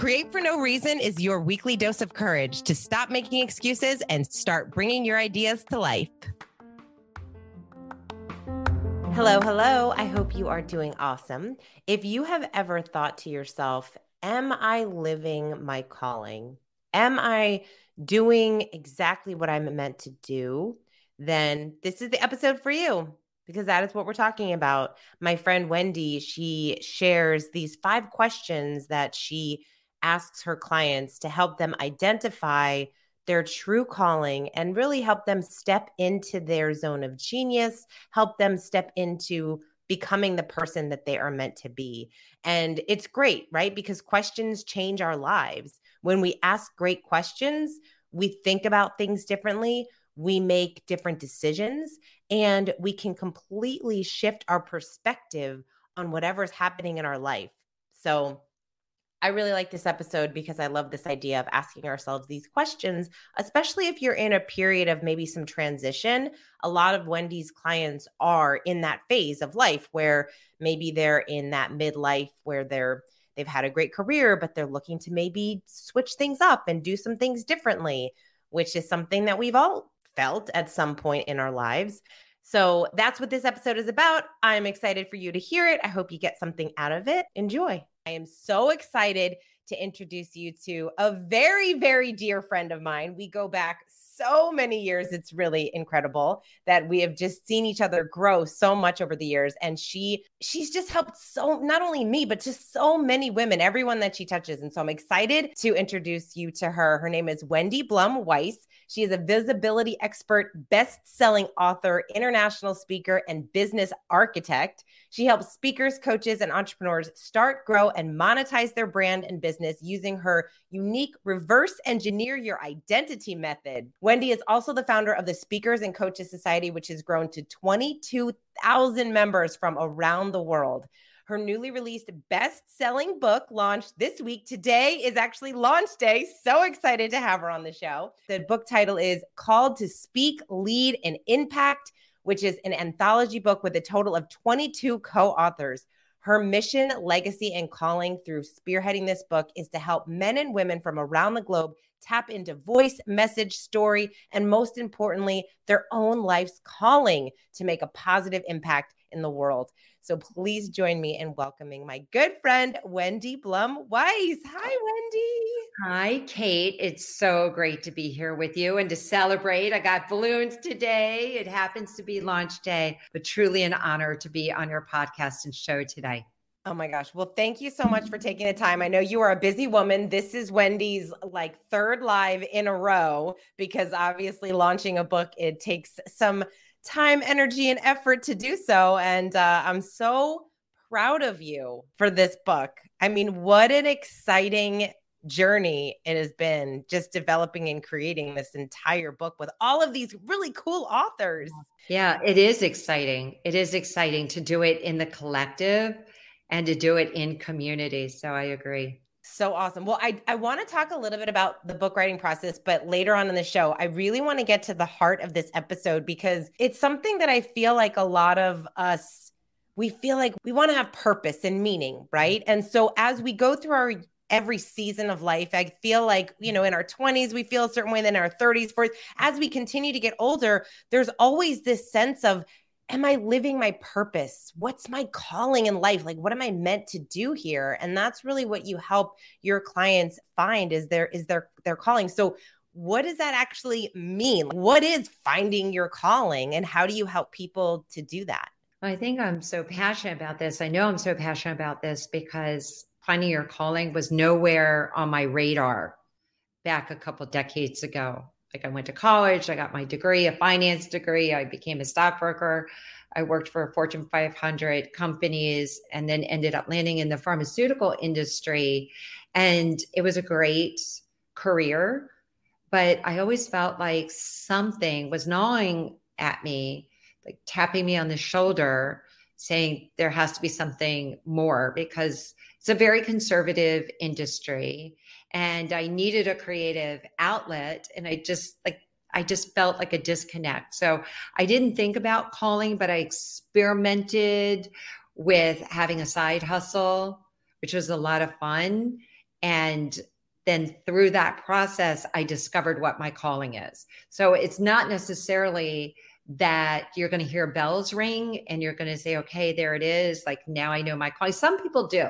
Create for No Reason is your weekly dose of courage to stop making excuses and start bringing your ideas to life. Hello, hello. I hope you are doing awesome. If you have ever thought to yourself, Am I living my calling? Am I doing exactly what I'm meant to do? Then this is the episode for you because that is what we're talking about. My friend Wendy, she shares these five questions that she asks her clients to help them identify their true calling and really help them step into their zone of genius, help them step into becoming the person that they are meant to be. And it's great, right? Because questions change our lives. When we ask great questions, we think about things differently, we make different decisions, and we can completely shift our perspective on whatever's happening in our life. So, I really like this episode because I love this idea of asking ourselves these questions, especially if you're in a period of maybe some transition. A lot of Wendy's clients are in that phase of life where maybe they're in that midlife where they're they've had a great career but they're looking to maybe switch things up and do some things differently, which is something that we've all felt at some point in our lives. So that's what this episode is about. I'm excited for you to hear it. I hope you get something out of it. Enjoy. I am so excited to introduce you to a very, very dear friend of mine. We go back so many years. It's really incredible that we have just seen each other grow so much over the years. And she she's just helped so not only me, but just so many women, everyone that she touches. And so I'm excited to introduce you to her. Her name is Wendy Blum Weiss. She is a visibility expert, best selling author, international speaker, and business architect. She helps speakers, coaches, and entrepreneurs start, grow, and monetize their brand and business using her unique reverse engineer your identity method. Wendy is also the founder of the Speakers and Coaches Society, which has grown to 22,000 members from around the world. Her newly released best selling book launched this week. Today is actually launch day. So excited to have her on the show. The book title is Called to Speak, Lead, and Impact, which is an anthology book with a total of 22 co authors. Her mission, legacy, and calling through spearheading this book is to help men and women from around the globe tap into voice, message, story, and most importantly, their own life's calling to make a positive impact in the world. So please join me in welcoming my good friend, Wendy Blum Weiss. Hi, Wendy. Hi, Kate. It's so great to be here with you and to celebrate. I got balloons today. It happens to be launch day, but truly an honor to be on your podcast and show today. Oh my gosh. Well, thank you so much for taking the time. I know you are a busy woman. This is Wendy's like third live in a row because obviously launching a book it takes some time, energy, and effort to do so. And uh, I'm so proud of you for this book. I mean, what an exciting journey it has been just developing and creating this entire book with all of these really cool authors. Yeah, it is exciting. It is exciting to do it in the collective and to do it in community. So I agree. So awesome. Well, I, I want to talk a little bit about the book writing process, but later on in the show, I really want to get to the heart of this episode because it's something that I feel like a lot of us, we feel like we want to have purpose and meaning, right? And so as we go through our every season of life. I feel like, you know, in our 20s, we feel a certain way, then our 30s, 40s. As we continue to get older, there's always this sense of am I living my purpose? What's my calling in life? Like what am I meant to do here? And that's really what you help your clients find is their is their their calling. So what does that actually mean? What is finding your calling and how do you help people to do that? I think I'm so passionate about this. I know I'm so passionate about this because finding your calling was nowhere on my radar back a couple decades ago like I went to college, I got my degree, a finance degree, I became a stockbroker. I worked for Fortune 500 companies and then ended up landing in the pharmaceutical industry. And it was a great career, but I always felt like something was gnawing at me, like tapping me on the shoulder, saying there has to be something more because it's a very conservative industry and I needed a creative outlet. And I just like, I just felt like a disconnect. So I didn't think about calling, but I experimented with having a side hustle, which was a lot of fun. And then through that process, I discovered what my calling is. So it's not necessarily that you're going to hear bells ring and you're going to say, okay, there it is. Like now I know my calling. Some people do.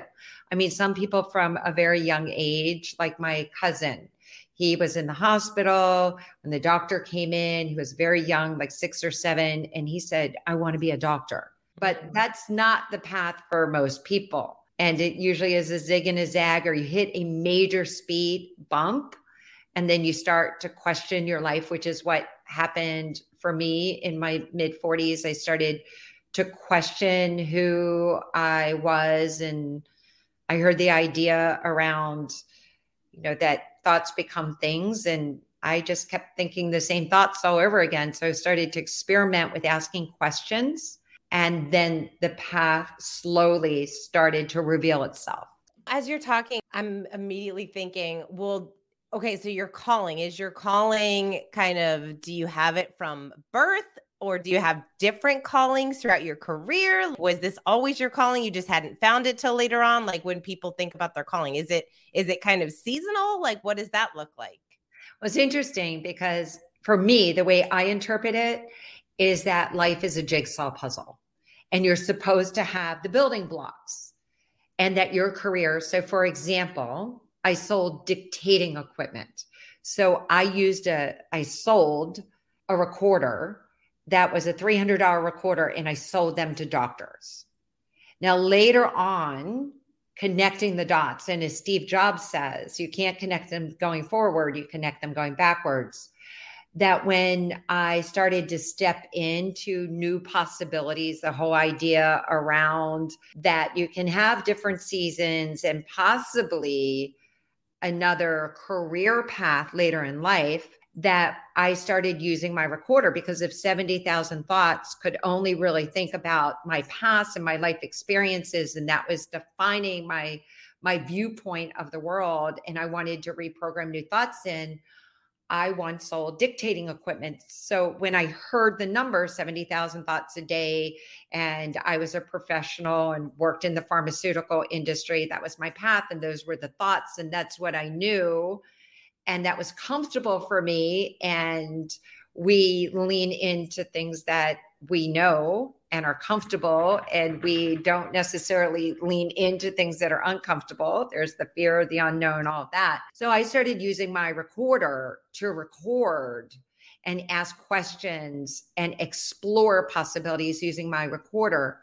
I mean, some people from a very young age, like my cousin, he was in the hospital when the doctor came in. He was very young, like six or seven, and he said, I want to be a doctor. But mm-hmm. that's not the path for most people. And it usually is a zig and a zag, or you hit a major speed bump, and then you start to question your life, which is what happened for me in my mid 40s. I started to question who I was and I heard the idea around, you know, that thoughts become things. And I just kept thinking the same thoughts all over again. So I started to experiment with asking questions. And then the path slowly started to reveal itself. As you're talking, I'm immediately thinking, well, okay, so your calling is your calling kind of, do you have it from birth? or do you have different callings throughout your career? Was this always your calling? You just hadn't found it till later on like when people think about their calling is it is it kind of seasonal? Like what does that look like? Well it's interesting because for me the way i interpret it is that life is a jigsaw puzzle and you're supposed to have the building blocks and that your career so for example i sold dictating equipment so i used a i sold a recorder that was a $300 recorder and I sold them to doctors. Now, later on, connecting the dots, and as Steve Jobs says, you can't connect them going forward, you connect them going backwards. That when I started to step into new possibilities, the whole idea around that you can have different seasons and possibly another career path later in life that I started using my recorder because if 70,000 thoughts could only really think about my past and my life experiences and that was defining my my viewpoint of the world and I wanted to reprogram new thoughts in I once sold dictating equipment. So when I heard the number 70,000 thoughts a day and I was a professional and worked in the pharmaceutical industry, that was my path and those were the thoughts and that's what I knew and that was comfortable for me and we lean into things that we know and are comfortable and we don't necessarily lean into things that are uncomfortable. There's the fear of the unknown all of that. So i started using my recorder to record and ask questions and explore possibilities using my recorder.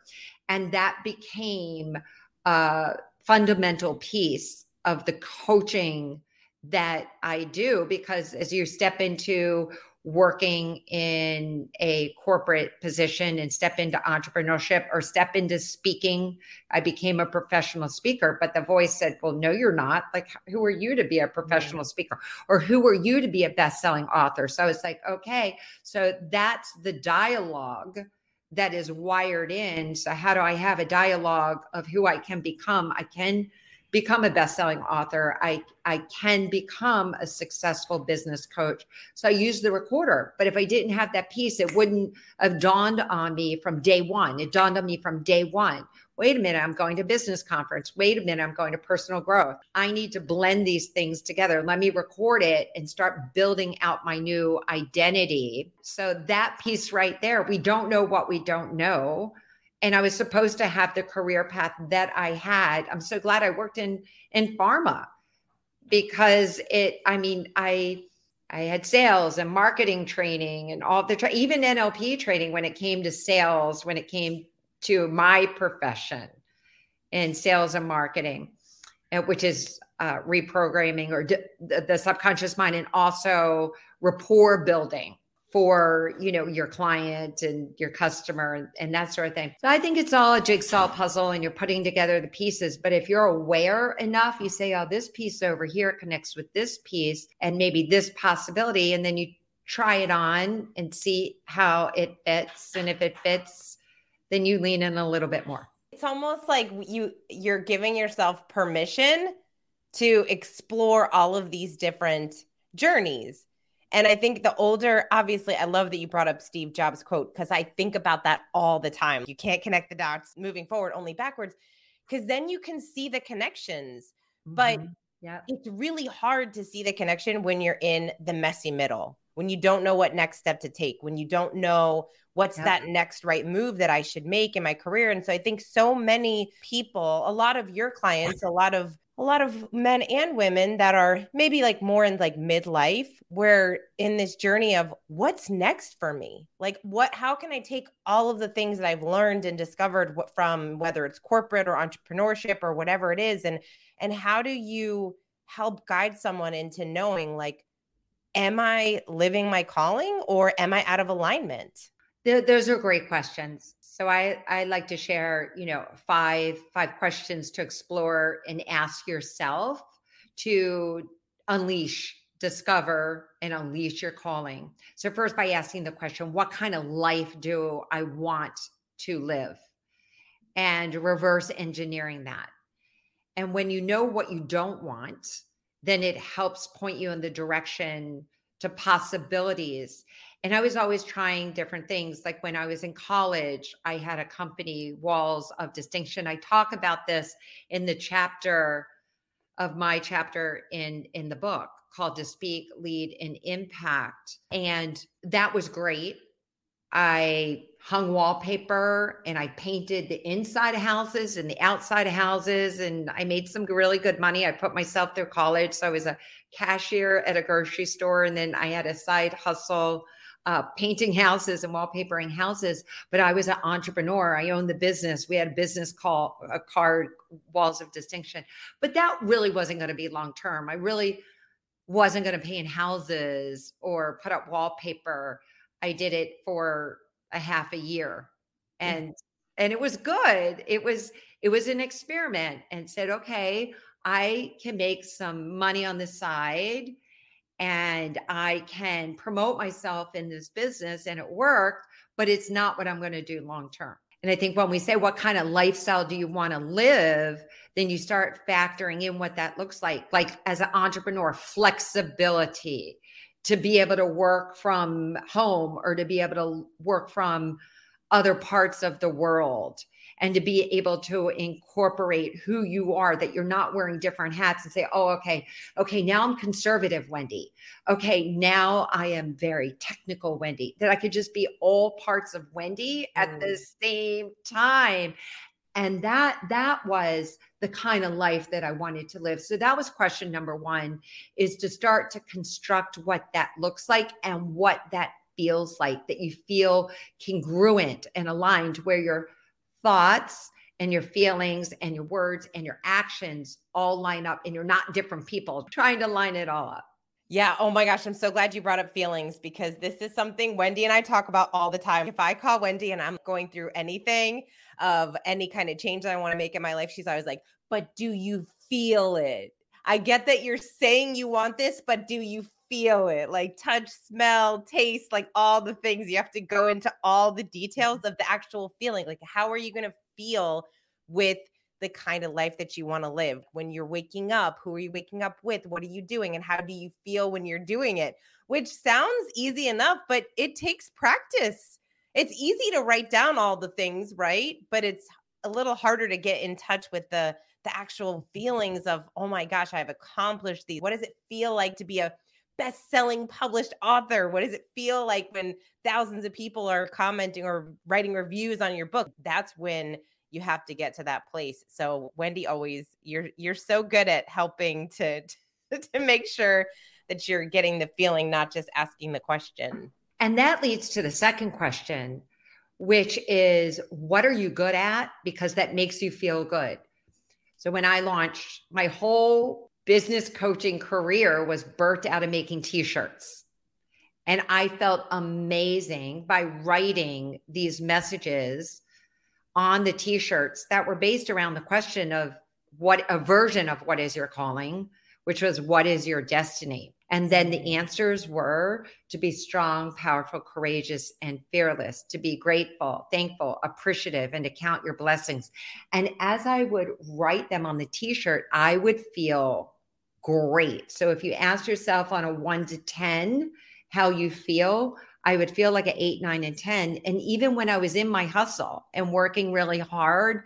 And that became a fundamental piece of the coaching that I do because as you step into working in a corporate position and step into entrepreneurship or step into speaking, I became a professional speaker. But the voice said, Well, no, you're not. Like, who are you to be a professional speaker? Or who are you to be a best selling author? So it's like, okay, so that's the dialogue that is wired in. So, how do I have a dialogue of who I can become? I can become a best-selling author i i can become a successful business coach. So i use the recorder but if i didn't have that piece it wouldn't have dawned on me from day one. It dawned on me from day one wait a minute i'm going to business conference. Wait a minute i'm going to personal growth. I need to blend these things together. Let me record it and start building out my new identity. So that piece right there we don't know what we don't know and I was supposed to have the career path that I had. I'm so glad I worked in in pharma because it I mean I I had sales and marketing training and all the tra- even NLP training when it came to sales when it came to my profession in sales and marketing which is uh, reprogramming or d- the subconscious mind and also rapport building for you know your client and your customer and, and, that sort of thing. So i think it's all a jigsaw puzzle and you're putting together the pieces. But if you're aware enough you say oh this piece over here connects with this piece and maybe this possibility and then you try it on and see how it fits. And if it fits then you lean in a little bit more. It's almost like you you're giving yourself permission to explore all of these different journeys and I think the older, obviously, I love that you brought up Steve Jobs' quote because I think about that all the time. You can't connect the dots moving forward, only backwards, because then you can see the connections. Mm-hmm. But Yeah. It's really hard to see the connection when you're in the messy middle, when you don't know what next step to take, when you don't know what's that next right move that I should make in my career. And so I think so many people, a lot of your clients, a lot of a lot of men and women that are maybe like more in like midlife where in this journey of what's next for me? Like what how can i take all of the things that i've learned and discovered what, from whether it's corporate or entrepreneurship or whatever it is and and how do you help guide someone into knowing like am i living my calling or am i out of alignment? Those are great questions so I I like to share, you know, five five questions to explore and ask yourself to unleash, discover and unleash your calling. So first by asking the question, what kind of life do I want to live? And reverse engineering that. And when you know what you don't want, then it helps point you in the direction to possibilities and I was always trying different things. Like when I was in college, I had a company, Walls of Distinction. I talk about this in the chapter of my chapter in in the book called to speak lead and impact and that was great i hung wallpaper and i painted the inside of houses and the outside of houses and i made some really good money i put myself through college so i was a cashier at a grocery store and then i had a side hustle uh, painting houses and wallpapering houses, but I was an entrepreneur. I owned the business. We had a business call a card walls of distinction, but that really wasn't going to be long term. I really wasn't going to paint houses or put up wallpaper. I did it for a half a year, and and it was good. It was it was an experiment, and said, okay, I can make some money on the side and I can promote myself in this business and it worked, but it's not what I'm going to do long term. And I think when we say, what kind of lifestyle do you want to live? Then you start factoring in what that looks like. Like as an entrepreneur, flexibility to be able to work from home or to be able to work from other parts of the world and to be able to incorporate who you are that you're not wearing different hats and say oh okay okay now i'm conservative wendy. Okay now i am very technical wendy. That i could just be all parts of wendy at mm. the same time. And that that was the kind of life that i wanted to live. So that was question number 1 is to start to construct what that looks like and what that feels like that you feel congruent and aligned where you're thoughts and your feelings and your words and your actions all line up and you're not different people trying to line it all up. Yeah. Oh my gosh. I'm so glad you brought up feelings because this is something Wendy and I talk about all the time. If I call Wendy and I'm going through anything of any kind of change that I want to make in my life, she's always like, but do you feel it? I get that you're saying you want this, but do you feel it like touch, smell, taste, like all the things. You have to go into all the details mm-hmm. of the actual feeling. Like, how are you going to feel with the kind of life that you want to live when you're waking up? Who are you waking up with? What are you doing? And how do you feel when you're doing it? Which sounds easy enough, but it takes practice. It's easy to write down all the things, right? But it's a little harder to get in touch with the the actual feelings of, oh my gosh, I've accomplished these. What does it feel like to be a best-selling published author? What does it feel like when thousands of people are commenting or writing reviews on your book? That's when you have to get to that place. So wendy always you're you're so good at helping to to make sure that you're getting the feeling not just asking the question. And that leads to the second question which is what are you good at? Because that makes you feel good. So when i launched my whole business coaching career was birthed out of making t-shirts. And I felt amazing by writing these messages on the t-shirts that were based around the question of what a version of what is your calling, which was what is your destiny? And then the mm-hmm. answers were to be strong, powerful, courageous, and fearless, to be grateful, thankful, appreciative, and to count your blessings. And as I would write them on the t shirt, I would feel great. So if you ask yourself on a one to 10 how you feel, I would feel like an eight, nine, and 10. And even when I was in my hustle and working really hard,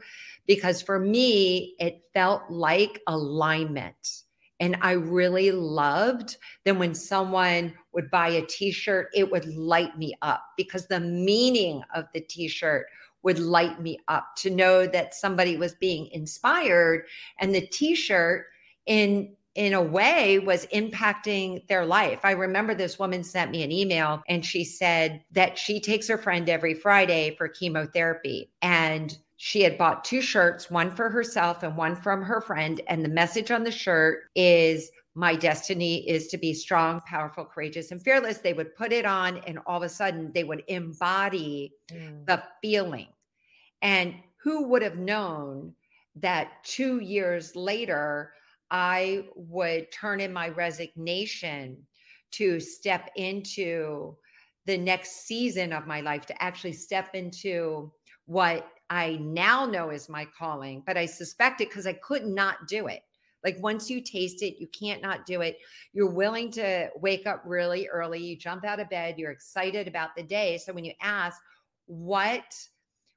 because for me, it felt like alignment. And I really loved then when someone would buy a t shirt, it would light me up because the meaning of the t shirt would light me up to know that somebody was being inspired and the t shirt in in a way was impacting their life. I remember this woman sent me an email and she said that she takes her friend every Friday for chemotherapy and she had bought two shirts, one for herself and one from her friend. And the message on the shirt is, My destiny is to be strong, powerful, courageous, and fearless. They would put it on, and all of a sudden, they would embody mm. the feeling. And who would have known that two years later, I would turn in my resignation to step into the next season of my life, to actually step into what I now know is my calling, but I suspect it because I could not do it. Like once you taste it, you can't not do it. You're willing to wake up really early. You jump out of bed. You're excited about the day. So when you ask, what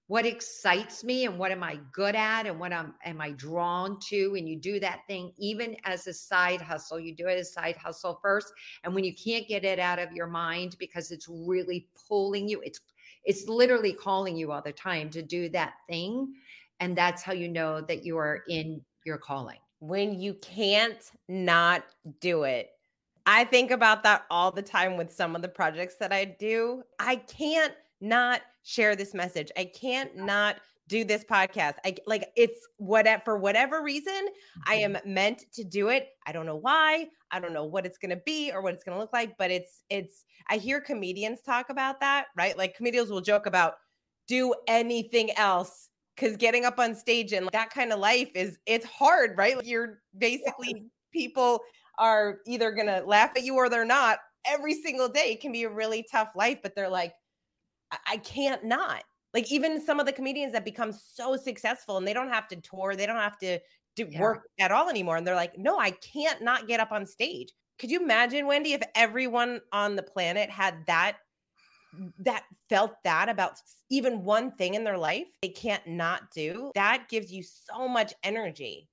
what excites me and what am I good at and what am, am I drawn to? And you do that thing even as a side hustle. You do it as a side hustle first. And when you can't get it out of your mind because it's really pulling you, it's it's literally calling you all the time to do that thing. And that's how you know that you are in your calling. When you can't not do it. I think about that all the time with some of the projects that I do. I can't not share this message. I can't not do this podcast. I like it's what for whatever reason I Mm-hmm. am meant to do it. I don't know why. I don't know what it's going to be or what it's going to look like, but it's it's I hear comedians talk about that, right? Like comedians will joke about do anything else cuz getting up on stage and that kind of life is it's hard, right? Like you're basically people are either going to laugh at you or they're not every single day. It can be a really tough life, but they're like I, can't not like even some of the comedians that become so successful and they don't have to tour, they don't have to do Yeah. work at all anymore. And they're like, no, I can't not get up on stage. Could you imagine, Wendy, if everyone on the planet had that that felt that about even one thing in their life they can't not do? That gives you so much energy.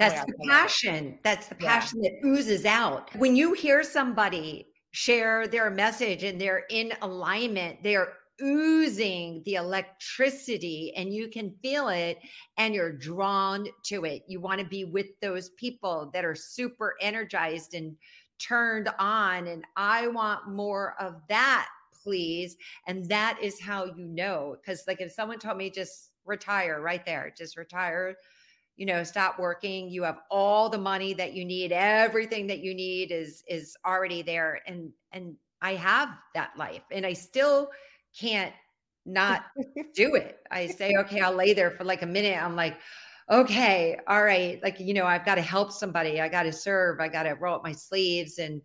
Oh That's the I love it. passion. That's the Yeah. passion that oozes out. When you hear somebody share their message and they're in alignment, they're oozing the electricity and you can feel it and you're drawn to it. You want to be with those people that are super energized and turned on. And I want more of that, please. And that is how you know. Because, like, if someone told me just retire right there, just retire you know stop working you have all the money that you need everything that you need is is already there and and i have that life and i still can't not do it. I say okay i'll lay there for like a minute. I'm like okay all right. Like you know i've got to help somebody. I got to serve. I got to roll up my sleeves and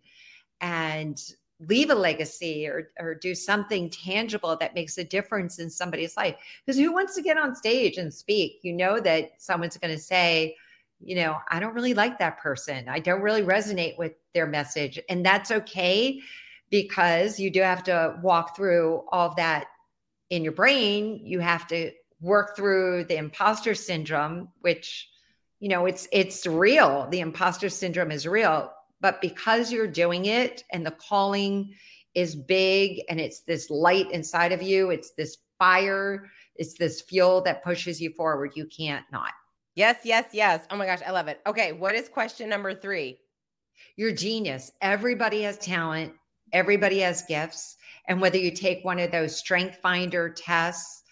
and leave a legacy or or do something tangible that makes a difference in somebody's life. Because who wants to get on stage and speak? You know that someone's going to say you know i don't really like that person. I don't really resonate with their message. And that's okay because you do have to walk through all of that in your brain you have to work through the imposter syndrome which you know it's it's real the imposter syndrome is real but because you're doing it and the calling is big and it's this light inside of you it's this fire it's this fuel that pushes you forward you can't not Yes, yes, yes. Oh my gosh, I love it. Okay, what is question number three? you're genius everybody has talent everybody has gifts. And whether you take one of those strength finder tests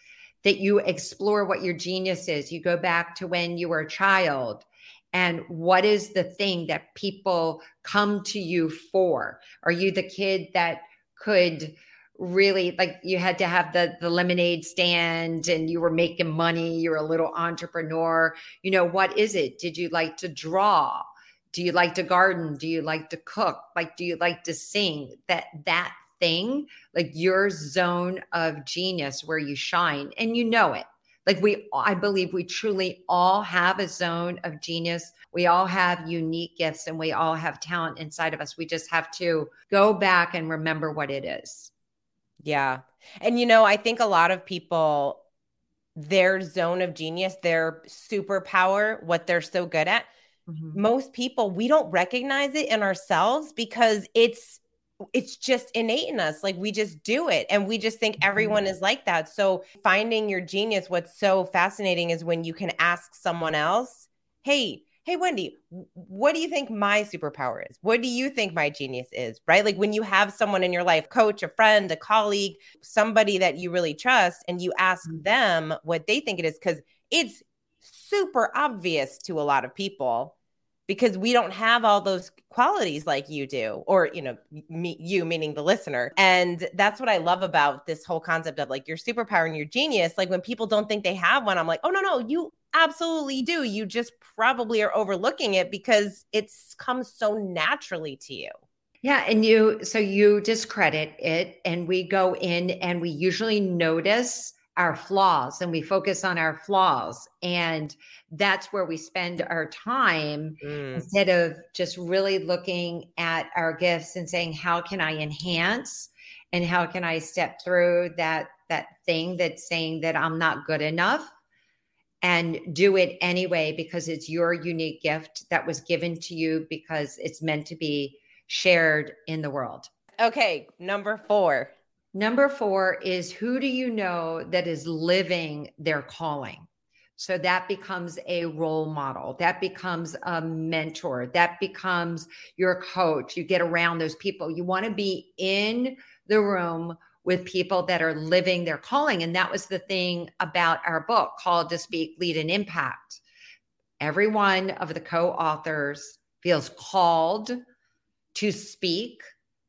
that you explore what your genius is you go back to when you were a child and what is the thing that people come to you for? Are you the kid that could really like you had to have the the lemonade stand and you were making money you're a little entrepreneur. You know what is it? Did you like to draw do you like to garden? Do you like to cook? Like do you like to sing? That that thing like your zone of genius where you shine and you know it. Like we i believe we truly all have a zone of genius. We all have unique gifts and we all have talent inside of us. We just have to go back and remember what it is. Yeah. And you know, I think a lot of people, their zone of genius, their superpower, what they're so good at, mm-hmm. most people we don't recognize it in ourselves because it's it's just innate in us like we just do it and we just think everyone mm-hmm. is like that so finding your genius what's so fascinating is when you can ask someone else hey hey wendy what do you think my superpower is what do you think my genius is right like when you have someone in your life coach a friend a colleague somebody that you really trust and you ask mm-hmm. them what they think it is because it's super obvious to a lot of people because we don't have all those qualities like you do or you know me, you meaning the listener and that's what i love about this whole concept of like your superpower and your genius like when people don't think they have one i'm like oh no no you absolutely do. You just probably are overlooking it because it's comes so naturally to you. Yeah. And you, so you discredit it, and we go in and we usually notice our flaws and we focus on our flaws. And that's where we spend our time mm. instead of just really looking at our gifts and saying, how can I enhance? And how can I step through that that thing that's saying that I'm not good enough? and do it anyway because it's your unique gift that was given to you because it's meant to be shared in the world. Okay, number 4. Number 4 is who do you know that is living their calling? So that becomes a role model. That becomes a mentor. That becomes your coach. You get around those people. You want to be in the room with people that are living their calling. And that was the thing about our book called To Speak, Lead, and Impact. Every one of the co authors feels called to speak,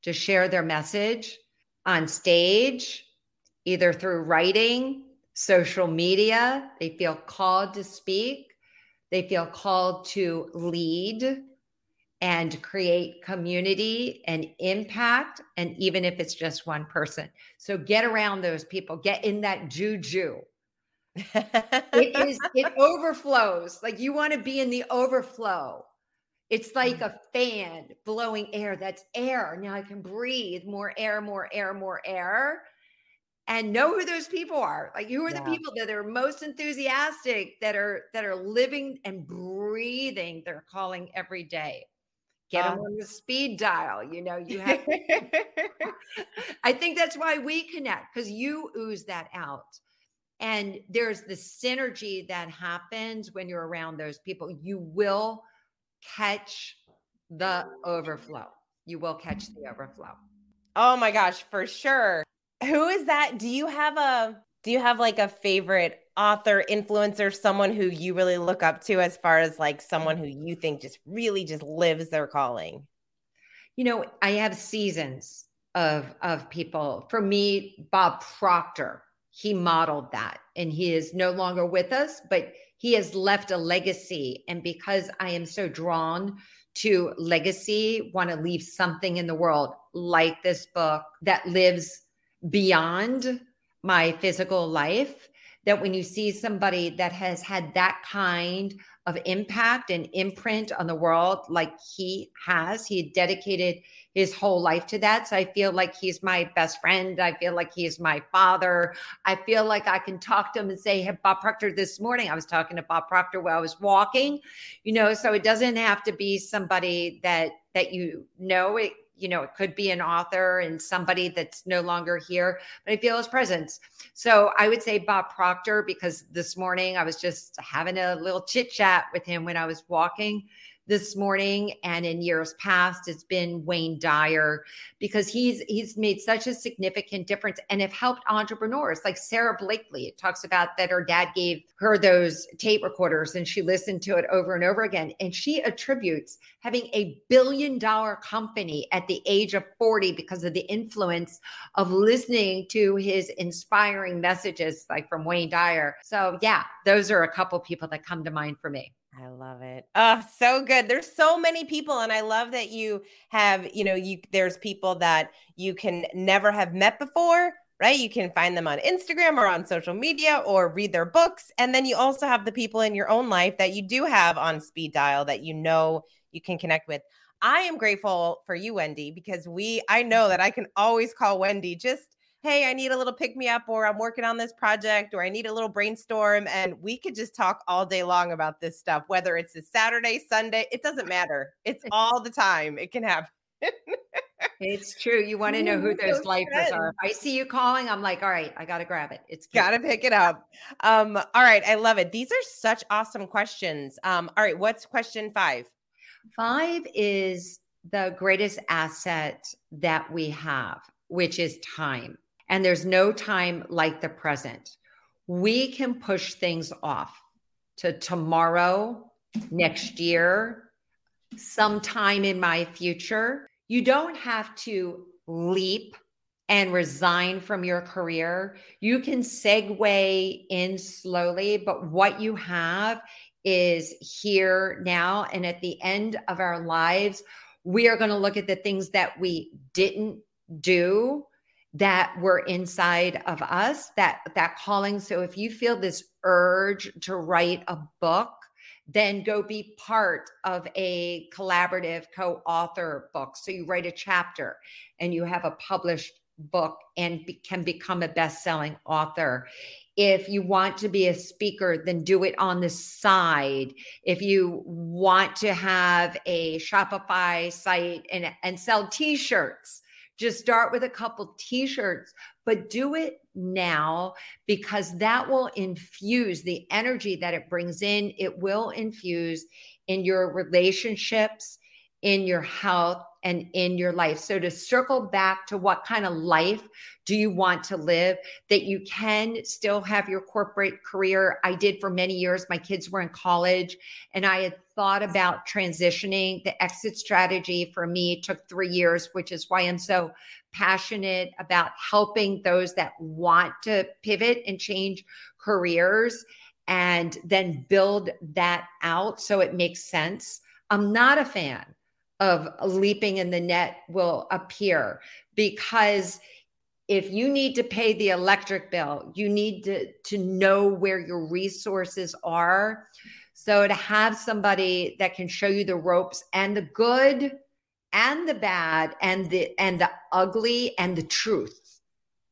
to share their message on stage, either through writing, social media. They feel called to speak, they feel called to lead and create community and impact. And even if it's just one person. So get around those people, get in that juju. it is, it overflows. Like you want to be in the overflow. It's like a fan blowing air. That's air. Now I can breathe more air, more air, more air. And know who those people are. Like who are yeah. the people that are most enthusiastic, that are that are living and breathing their calling every day get them um, on the speed dial you know you have i think that's why we connect because you ooze that out and there's the synergy that happens when you're around those people you will catch the overflow you will catch the overflow oh my gosh for sure who is that do you have a do you have like a favorite author, influencer, someone who you really look up to as far as like someone who you think just really just lives their calling? You know, I have seasons of of people. For me, Bob Proctor, he modeled that and he is no longer with us, but he has left a legacy. And because I am so drawn to legacy, want to leave something in the world like this book that lives beyond my physical life that when you see somebody that has had that kind of impact and imprint on the world like he has. He dedicated his whole life to that. So i feel like he's my best friend. I feel like he's my father. I feel like i can talk to him and say hey bob proctor this morning i was talking to bob proctor while i was walking. You know so it doesn't have to be somebody that that you know. It you know, it could be an author and somebody that's no longer here, but I feel his presence. So I would say Bob Proctor, because this morning I was just having a little chit chat with him when I was walking this morning and in years past it's been Wayne Dyer because he's he's made such a significant difference and have helped entrepreneurs like Sara Blakely. It talks about that her dad gave her those tape recorders and she listened to it over and over again and she attributes having a billion dollar company at the age of 40 because of the influence of listening to his inspiring messages like from Wayne Dyer. So yeah, those are a couple people that come to mind for me. I love it. Oh, so good. There's so many people and I love that you have, you know, you there's people that you can never have met before, right? You can find them on Instagram or on social media or read their books and then you also have the people in your own life that you do have on speed dial that you know you can connect with. I am grateful for you Wendy because we I know that I can always call Wendy just hey, I need a little pick me up, or I'm working on this project, or I need a little brainstorm. And we could just talk all day long about this stuff, whether it's a Saturday, Sunday, it doesn't matter. It's all the time. It can happen. it's true. You want to know who those lifers are. I see you calling, I'm like, all right, I got to grab it. It's got to pick it up. Um, all right. I love it. These are such awesome questions. Um, all right. What's question five? Five is the greatest asset that we have, which is time. And there's no time like the present. We can push things off to tomorrow, next year, sometime in my future. You don't have to leap and resign from your career. You can segue in slowly, but what you have is here now. And at the end of our lives, we are going to look at the things that we didn't do that were inside of us that that calling. So if you feel this urge to write a book then go be part of a collaborative co-author book. So you write a chapter and you have a published book and be, can become a best-selling author. If you want to be a speaker, then do it on the side. If you want to have a Shopify site and, and sell t shirts, just start with a couple t shirts, but do it now because that will infuse the energy that it brings in. It will infuse in your relationships, in your health, and in your life. So, to circle back to what kind of life do you want to live that you can still have your corporate career? I did for many years. My kids were in college and I had thought about transitioning. The exit strategy for me took three years, which is why I'm so passionate about helping those that want to pivot and change careers and then build that out so it makes sense. I'm not a fan of leaping in the net will appear because if you need to pay the electric bill you need to to know where your resources are. So to have somebody that can show you the ropes and the good and the bad and the and the ugly and the truth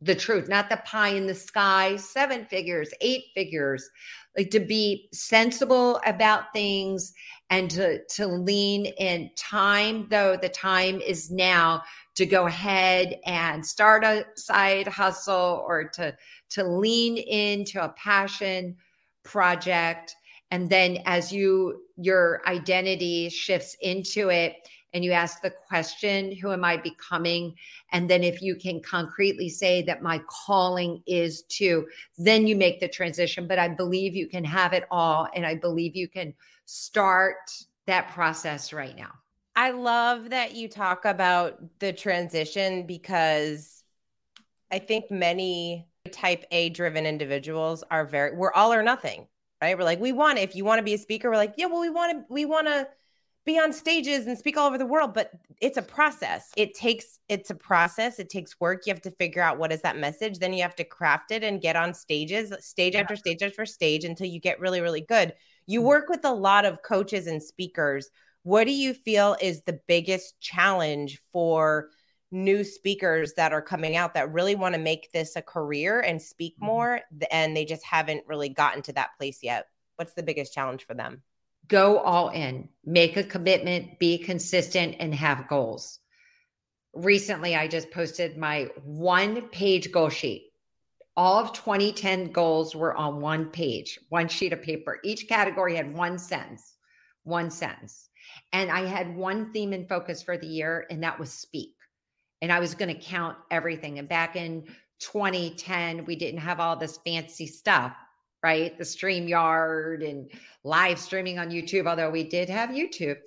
the truth not the pie in the sky seven figures eight figures like to be sensible about things and to, to lean in time, though the time is now to go ahead and start a side hustle or to, to lean into a passion project. And then as you, your identity shifts into it, and you ask the question, Who am I becoming? And then if you can concretely say that my calling is to, then you make the transition. But I believe you can have it all. And I believe you can start that process right now. I love that you talk about the transition because I think many type A driven individuals are very, we're all or nothing, right? We're like, we want, if you want to be a speaker, we're like, yeah, well, we want to, we want to be on stages and speak all over the world, but it's a process. It takes, it's a process. It takes work. You have to figure out what is that message. Then you have to craft it and get on stages, stage yeah. after stage after stage until you get really, really good you mm-hmm. work with a lot of coaches and speakers. What do you feel is the biggest challenge for new speakers that are coming out that really want to make this a career and speak mm-hmm. more and they just haven't really gotten to that place yet? What's the biggest challenge for them? Go all in, make a commitment, be consistent, and have goals. Recently, I just posted my one page goal sheet all of 2010 goals were on one page, one sheet of paper. Each category had one sentence, one sentence. And I had one theme and focus for the year, and that was speak. And I was going to count everything. And back in 2010, we didn't have all this fancy stuff, right? The StreamYard and live streaming on YouTube, although we did have YouTube.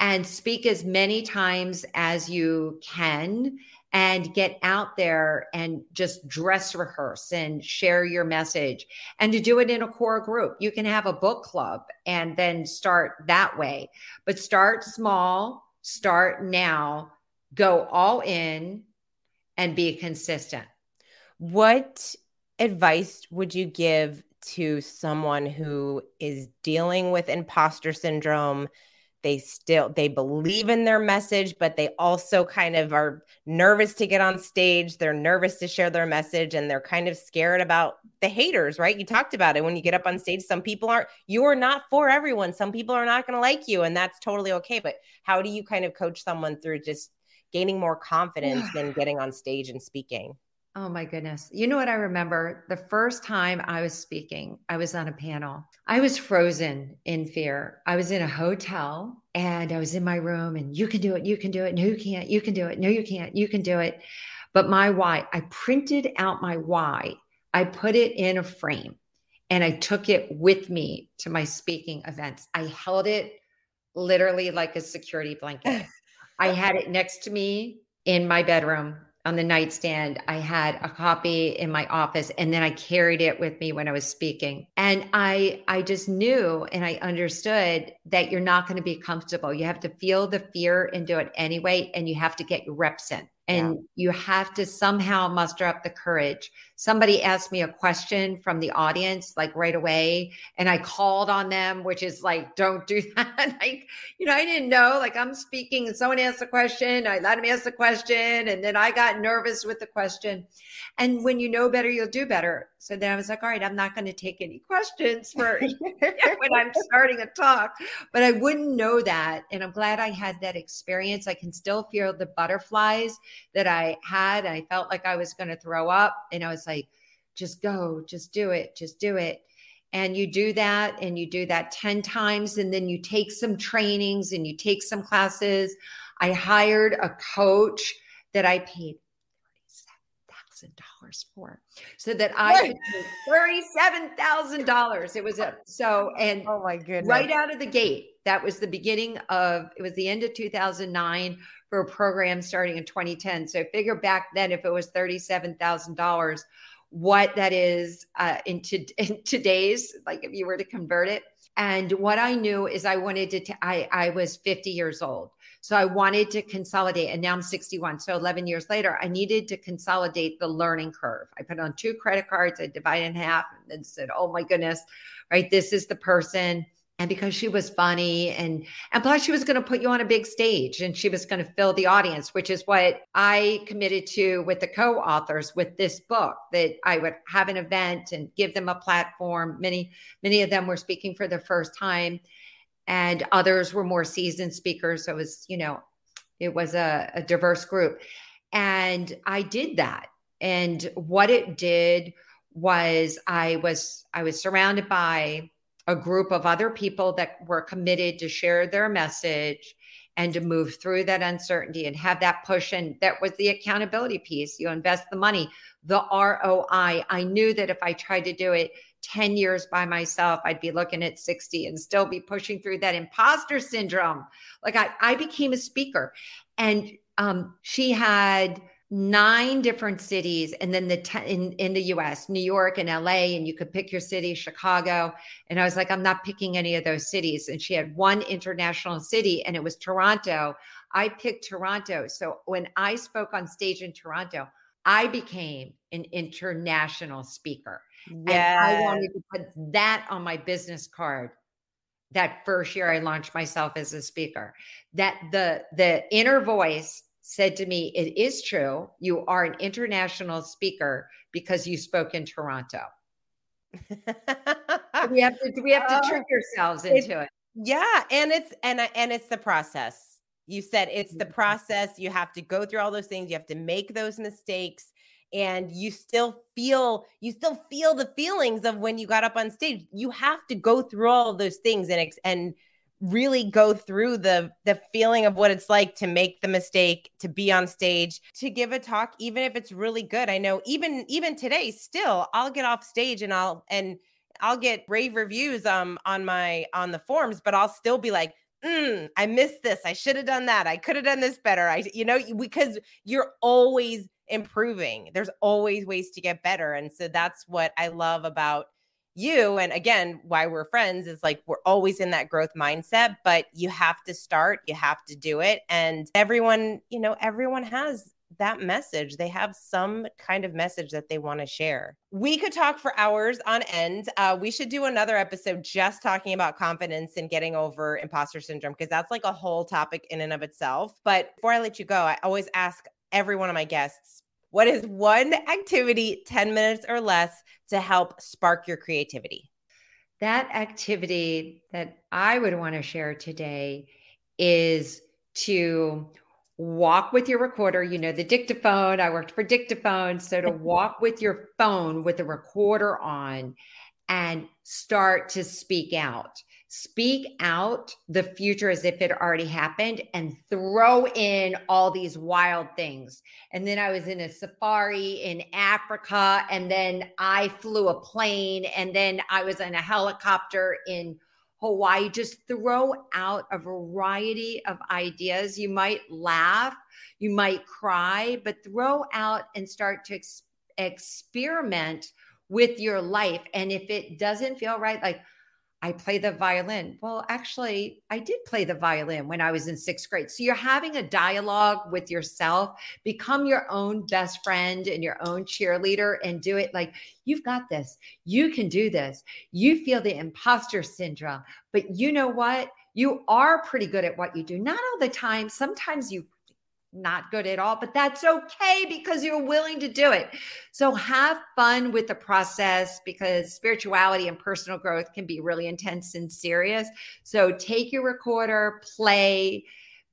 And speak as many times as you can and get out there and just dress rehearse and share your message and to do it in a core group. You can have a book club and then start that way, but start small, start now, go all in and be consistent. What advice would you give to someone who is dealing with imposter syndrome? they still they believe in their message but they also kind of are nervous to get on stage. They're nervous to share their message and they're kind of scared about the haters right? You talked about it. When you get up on stage some people aren't you are not for everyone. Some people are not going to like you and that's totally okay. But how do you kind of coach someone through just gaining more confidence than getting on stage and speaking Oh my goodness. You know what I remember? The first time I was speaking, I was on a panel. I was frozen in fear. I was in a hotel and I was in my room and you can do it, you can do it. No, you can't. You can do it. No, you can't. You can do it. But my why, I printed out my why. I put it in a frame and I took it with me to my speaking events. I held it literally like a security blanket. I had it next to me in my bedroom on the nightstand. I had a copy in my office and then I carried it with me when I was speaking. And I I just knew and I understood that you're not going to be comfortable. You have to feel the fear and do it anyway and you have to get your reps in and yeah. you have to somehow muster up the courage. Somebody asked me a question from the audience like right away, and I called on them, which is like, don't do that. like, you know, I didn't know. Like, I'm speaking, and someone asked a question. I let him ask the question, and then I got nervous with the question. And when you know better, you'll do better. So then I was like, all right, I'm not going to take any questions for when I'm starting a talk, but I wouldn't know that. And I'm glad I had that experience. I can still feel the butterflies that I had. I felt like I was going to throw up. And I was like, just go, just do it, just do it. And you do that and you do that 10 times. And then you take some trainings and you take some classes. I hired a coach that I paid $37,000 for so that I could $37,000. It was a, so, and oh my goodness, right out of the gate, that was the beginning of, it was the end of 2009 for a program starting in 2010. So figure back then if it was $37,000, what that is uh, in, to, in today's, like if you were to convert it. And what I knew is I wanted to, t- I, I was 50 years old. So I wanted to consolidate, and now I'm 61. So 11 years later, I needed to consolidate the learning curve. I put on two credit cards, I divided in half, and then said, "Oh my goodness, right? This is the person." And because she was funny, and and plus she was going to put you on a big stage, and she was going to fill the audience, which is what I committed to with the co-authors with this book. That I would have an event and give them a platform. Many many of them were speaking for the first time and others were more seasoned speakers. So it was, you know, it was a, a diverse group. And I did that. And what it did was I was I was surrounded by a group of other people that were committed to share their message and to move through that uncertainty and have that push. And that was the accountability piece. You invest the money the ROI I. Knew that if I tried to do it 10 years by myself, I'd be looking at 60 and still be pushing through that imposter syndrome. Like I, I became a speaker. And um, she had nine different cities and then the te- in, in the US, New York and LA, and you could pick your city, Chicago. And I was like, I'm not picking any of those cities. And she had one international city and it was Toronto. I picked Toronto. So when I spoke on stage in Toronto, I became an international speaker. Yeah. I wanted to put that on my business card that first year I launched myself as a speaker. That the the inner voice said to me, It is true. You are an international speaker because you spoke in Toronto. we have to we have to trick ourselves into it. Yeah. And it's and and it's the process. You said it's the mm-hmm. process. You have to go through all those things. You have to make those mistakes and you still feel you still feel the feelings of when you got up on stage you have to go through all those things and and really go through the the feeling of what it's like to make the mistake to be on stage to give a talk even if it's really good i know even even today still i'll get off stage and i'll and i'll get rave reviews um on my on the forms but i'll still be like mm, i missed this i should have done that i could have done this better i you know because you're always improving. There's always ways to get better. And so that's what I love about you. And again, why we're friends is like we're always in that growth mindset, but you have to start, you have to do it. And everyone, you know, everyone has that message. They have some kind of message that they want to share. We could talk for hours on end. Uh, we should do another episode just talking about confidence and getting over imposter syndrome because that's like a whole topic in and of itself. But before I let you go, I always ask every one of my guests what is one activity, 10 minutes or less, to help spark your creativity? That activity that I would want to share today is to walk with your recorder. You know, the dictaphone, I worked for dictaphone. So to walk with your phone with the recorder on and start to speak out speak out the future as if it already happened and throw in all these wild things. And then I was in a safari in Africa, and then I flew a plane, and then I was in a helicopter in Hawaii. Just throw out a variety of ideas. You might laugh, you might cry, but throw out and start to ex- experiment with your life. And if it doesn't feel right, like, I play the violin. Well, actually, I did play the violin when I was in sixth grade. So you're having a dialogue with yourself, become your own best friend and your own cheerleader and do it like you've got this. You can do this. You feel the imposter syndrome, but you know what? You are pretty good at what you do. Not all the time. Sometimes you not good at all, but that's okay because you're willing to do it. So have fun with the process because spirituality and personal growth can be really intense and serious. So take your recorder, play,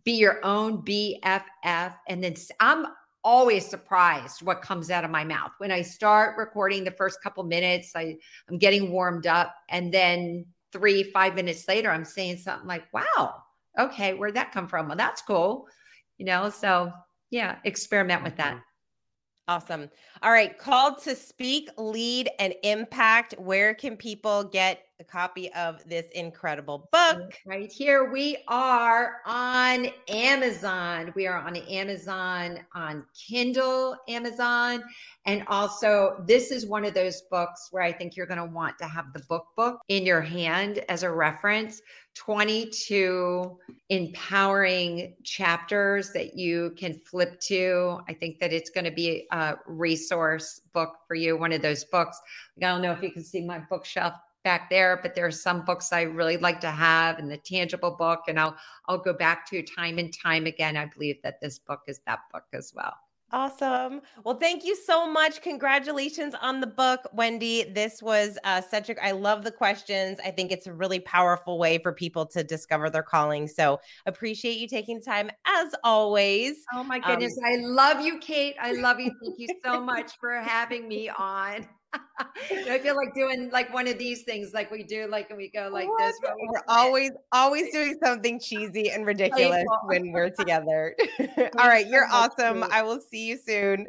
be your own BFF. And then I'm always surprised what comes out of my mouth. When I start recording the first couple minutes, I, I'm getting warmed up. And then three, five minutes later, I'm saying something like, wow, okay, where'd that come from? Well, that's cool you know so yeah experiment with that. Mm-hmm. Awesome. All right called to speak lead and impact. Where can people get a copy of this incredible book right here we are on amazon we are on amazon on kindle amazon and also this is one of those books where i think you're going to want to have the book book in your hand as a reference 22 empowering chapters that you can flip to. I think that it's going to be a resource book for you, one of those books. I don't know if you can see my bookshelf back there, but there are some books I really like to have and the tangible book and I'll I'll go back to time and time again. I believe that this book is that book as well. Awesome. Well, thank you so much. Congratulations on the book, Wendy. This was uh, such a, I love the questions. I think it's a really powerful way for people to discover their calling. So appreciate you taking time as always. Oh my goodness. Um, I love you, Kate. I love you. Thank you so much for having me on. I feel like doing like one of these things, like we do, like and we go like what? this. We're always, always doing something cheesy and ridiculous when we're together. All right, you're awesome. I will see you soon.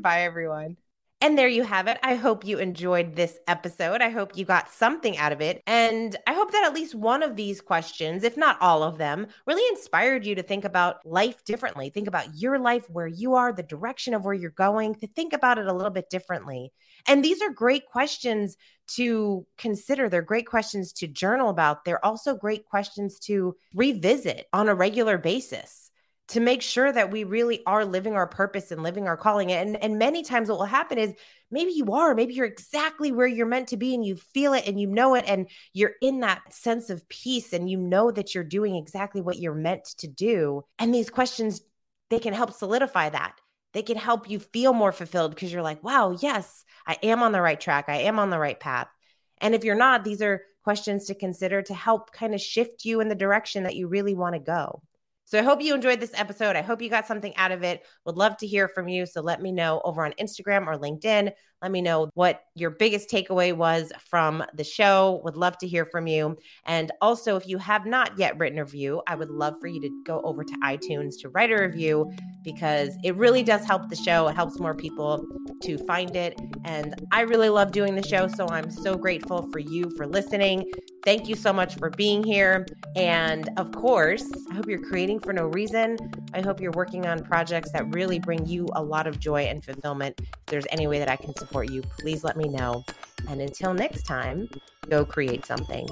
Bye, everyone. And there you have it. I hope you enjoyed this episode. I hope you got something out of it. And I hope that at least one of these questions, if not all of them, really inspired you to think about life differently. Think about your life, where you are, the direction of where you're going, to think about it a little bit differently. And these are great questions to consider. They're great questions to journal about. They're also great questions to revisit on a regular basis to make sure that we really are living our purpose and living our calling. And, and many times, what will happen is maybe you are, maybe you're exactly where you're meant to be and you feel it and you know it, and you're in that sense of peace and you know that you're doing exactly what you're meant to do. And these questions, they can help solidify that. They can help you feel more fulfilled because you're like, wow, yes, I am on the right track. I am on the right path. And if you're not, these are questions to consider to help kind of shift you in the direction that you really want to go. So I hope you enjoyed this episode. I hope you got something out of it. Would love to hear from you. So let me know over on Instagram or LinkedIn. Let me know what your biggest takeaway was from the show. Would love to hear from you. And also, if you have not yet written a review, I would love for you to go over to iTunes to write a review because it really does help the show. It helps more people to find it. And I really love doing the show. So I'm so grateful for you for listening. Thank you so much for being here. And of course, I hope you're creating for no reason. I hope you're working on projects that really bring you a lot of joy and fulfillment. If there's any way that I can support you, please let me know. And until next time, go create something.